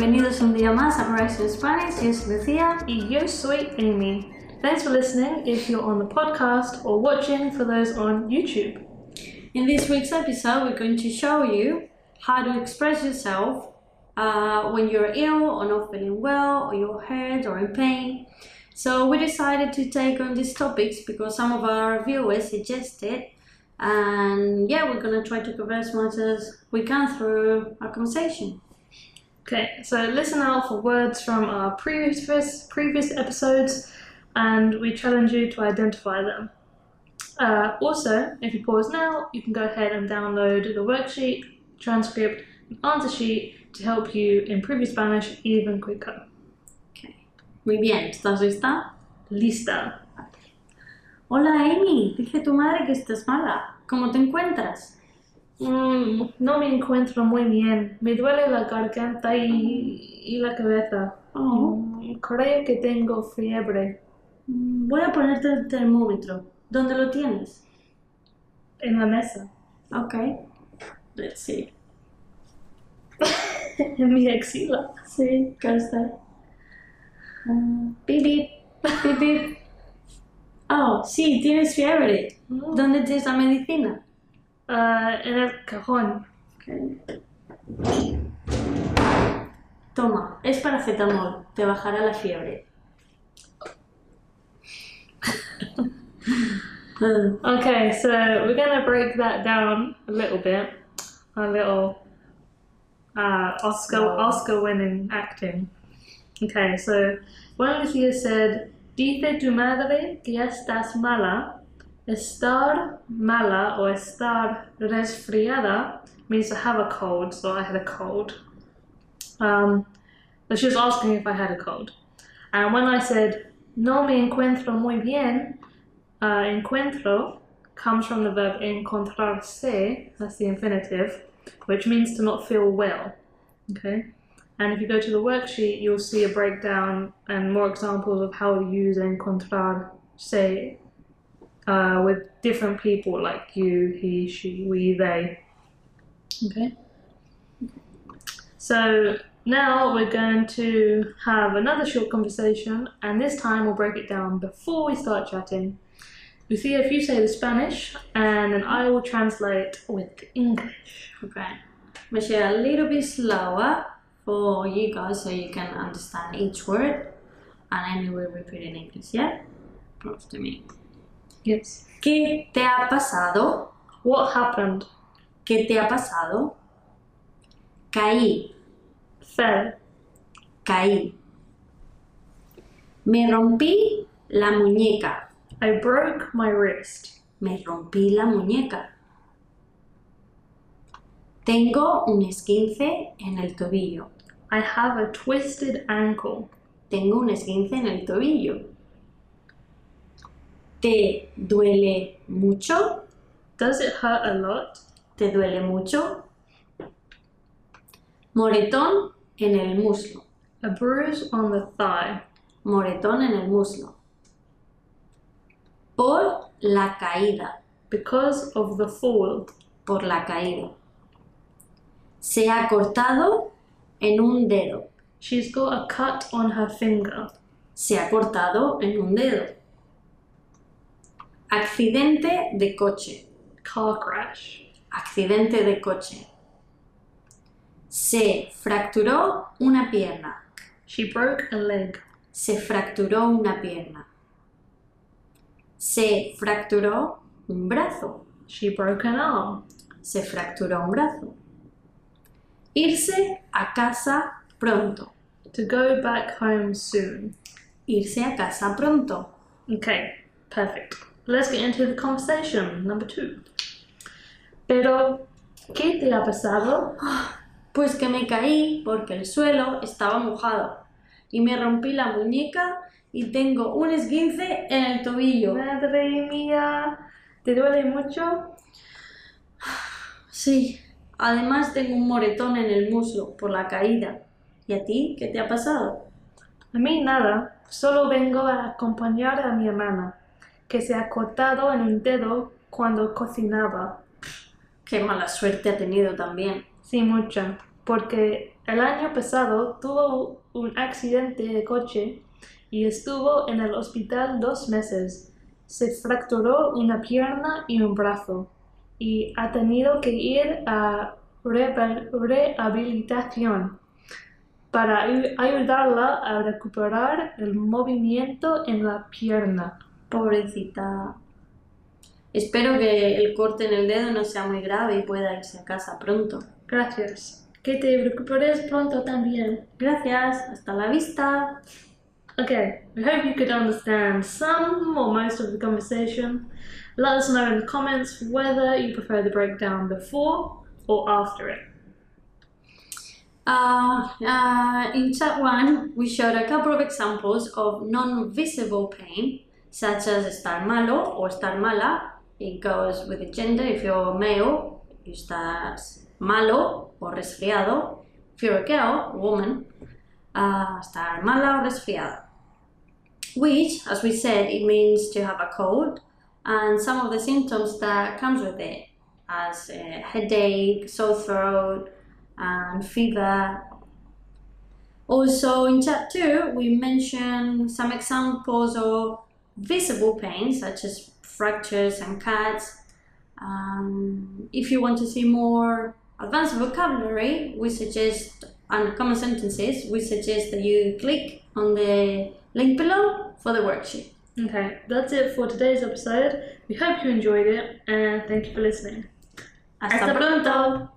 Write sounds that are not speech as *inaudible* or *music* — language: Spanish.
Bienvenidos un día más a Spanish. Yo soy Lucía. Y yo soy Amy. Thanks for listening if you're on the podcast or watching for those on YouTube. In this week's episode, we're going to show you how to express yourself uh, when you're ill or not feeling well, or you're hurt or in pain. So we decided to take on these topics because some of our viewers suggested, and yeah, we're gonna try to cover as much as we can through our conversation. Okay, so listen out for words from our previous previous episodes, and we challenge you to identify them. Uh, also, if you pause now, you can go ahead and download the worksheet, transcript, and answer sheet to help you improve your Spanish even quicker. Okay. Muy bien, ¿estás lista? Lista. Hola Amy, dice tu madre que estás mala. ¿Cómo te encuentras? Mm, no me encuentro muy bien. Me duele la garganta y, y la cabeza. Oh. Mm, creo que tengo fiebre. Mm, Voy a ponerte el termómetro. ¿Dónde lo tienes? En la mesa. Okay. Let's see. *laughs* en mi axila. Sí, está. Uh, beep, beep, beep, beep. Oh, sí, tienes fiebre. Mm. ¿Dónde tienes la medicina? Ah, en el cajón. Toma, es paracetamol. Te bajará la fiebre. Uh, *laughs* Okay, so we're gonna break that down a little bit. A little uh, Oscar Wow. Oscar winning acting. Okay, so when Lucia said, Dice tu madre que estás mala, estar mala or estar resfriada means to have a cold, so I had a cold. Um, but she was asking if I had a cold. And when I said, no me encuentro muy bien, uh, encuentro comes from the verb encontrarse, that's the infinitive, which means to not feel well. Okay? And if you go to the worksheet, you'll see a breakdown and more examples of how to use encontrarse uh, with different people like you, he, she, we, they. Okay? So now we're going to have another short conversation, and this time we'll break it down before we start chatting. Lucia, if you say the Spanish, and then I will translate with the English. okay. We share a little bit slower for you guys so you can understand each word. And then we will repeat in English, yeah? To me. Yes. ¿Qué te ha pasado? What happened? ¿Qué te ha pasado? Caí, Fell. caí. Me rompí la muñeca. I broke my wrist. Me rompí la muñeca. Tengo un esguince en el tobillo. I have a twisted ankle. Tengo un esguince en el tobillo. ¿Te duele mucho? Does it hurt a lot? ¿Te duele mucho? Moretón en el muslo. A bruise on the thigh. Moretón en el muslo. Por la caída. Because of the fall. Por la caída. Se ha cortado en un dedo. She's got a cut on her finger. Se ha cortado en un dedo. Accidente de coche. Car crash. Accidente de coche. Se fracturó una pierna. She broke a leg. Se fracturó una pierna. Se fracturó un brazo. She broke an arm. Se fracturó un brazo. Irse a casa pronto. To go back home soon. Irse a casa pronto. Okay, perfect. Let's get into the conversation. Number two. Pero, ¿qué te ha pasado? Pues que me caí porque el suelo estaba mojado y me rompí la muñeca y tengo un esguince en el tobillo. Madre mía, ¿te duele mucho? Sí, además tengo un moretón en el muslo por la caída. ¿Y a ti qué te ha pasado? A mí nada, solo vengo a acompañar a mi hermana, que se ha cortado en un dedo cuando cocinaba. Qué mala suerte ha tenido también. Sí, mucha. porque el año pasado tuvo un accidente de coche y estuvo en el hospital dos meses. Se fracturó una pierna y un brazo y ha tenido que ir a rehabil- rehabilitación para ayu- ayudarla a recuperar el movimiento en la pierna. Pobrecita. Espero que el corte en el dedo no sea muy grave y pueda irse a casa pronto. Gracias. Que te recuperes pronto también. Gracias, hasta la vista. Okay, we hope you could understand some or most of the conversation. Let us know in the comments whether you prefer the breakdown before or after it. Uh, uh, in chat one, we showed a couple of examples of non-visible pain, such as estar malo or estar mala. It goes with the gender. If you're male, you estás malo or resfriado. If you're a girl, woman, uh, estar mala or resfriada. Which, as we said, it means to have a cold and some of the symptoms that comes with it, as uh, headache, sore throat, and fever. Also, in chapter 2, we mentioned some examples of visible pain, such as fractures and cuts. Um, if you want to see more advanced vocabulary, we suggest, and common sentences, we suggest that you click on the link below for the worksheet. Okay, that's it for today's episode. We hope you enjoyed it and thank you for listening. Hasta Hasta pronto!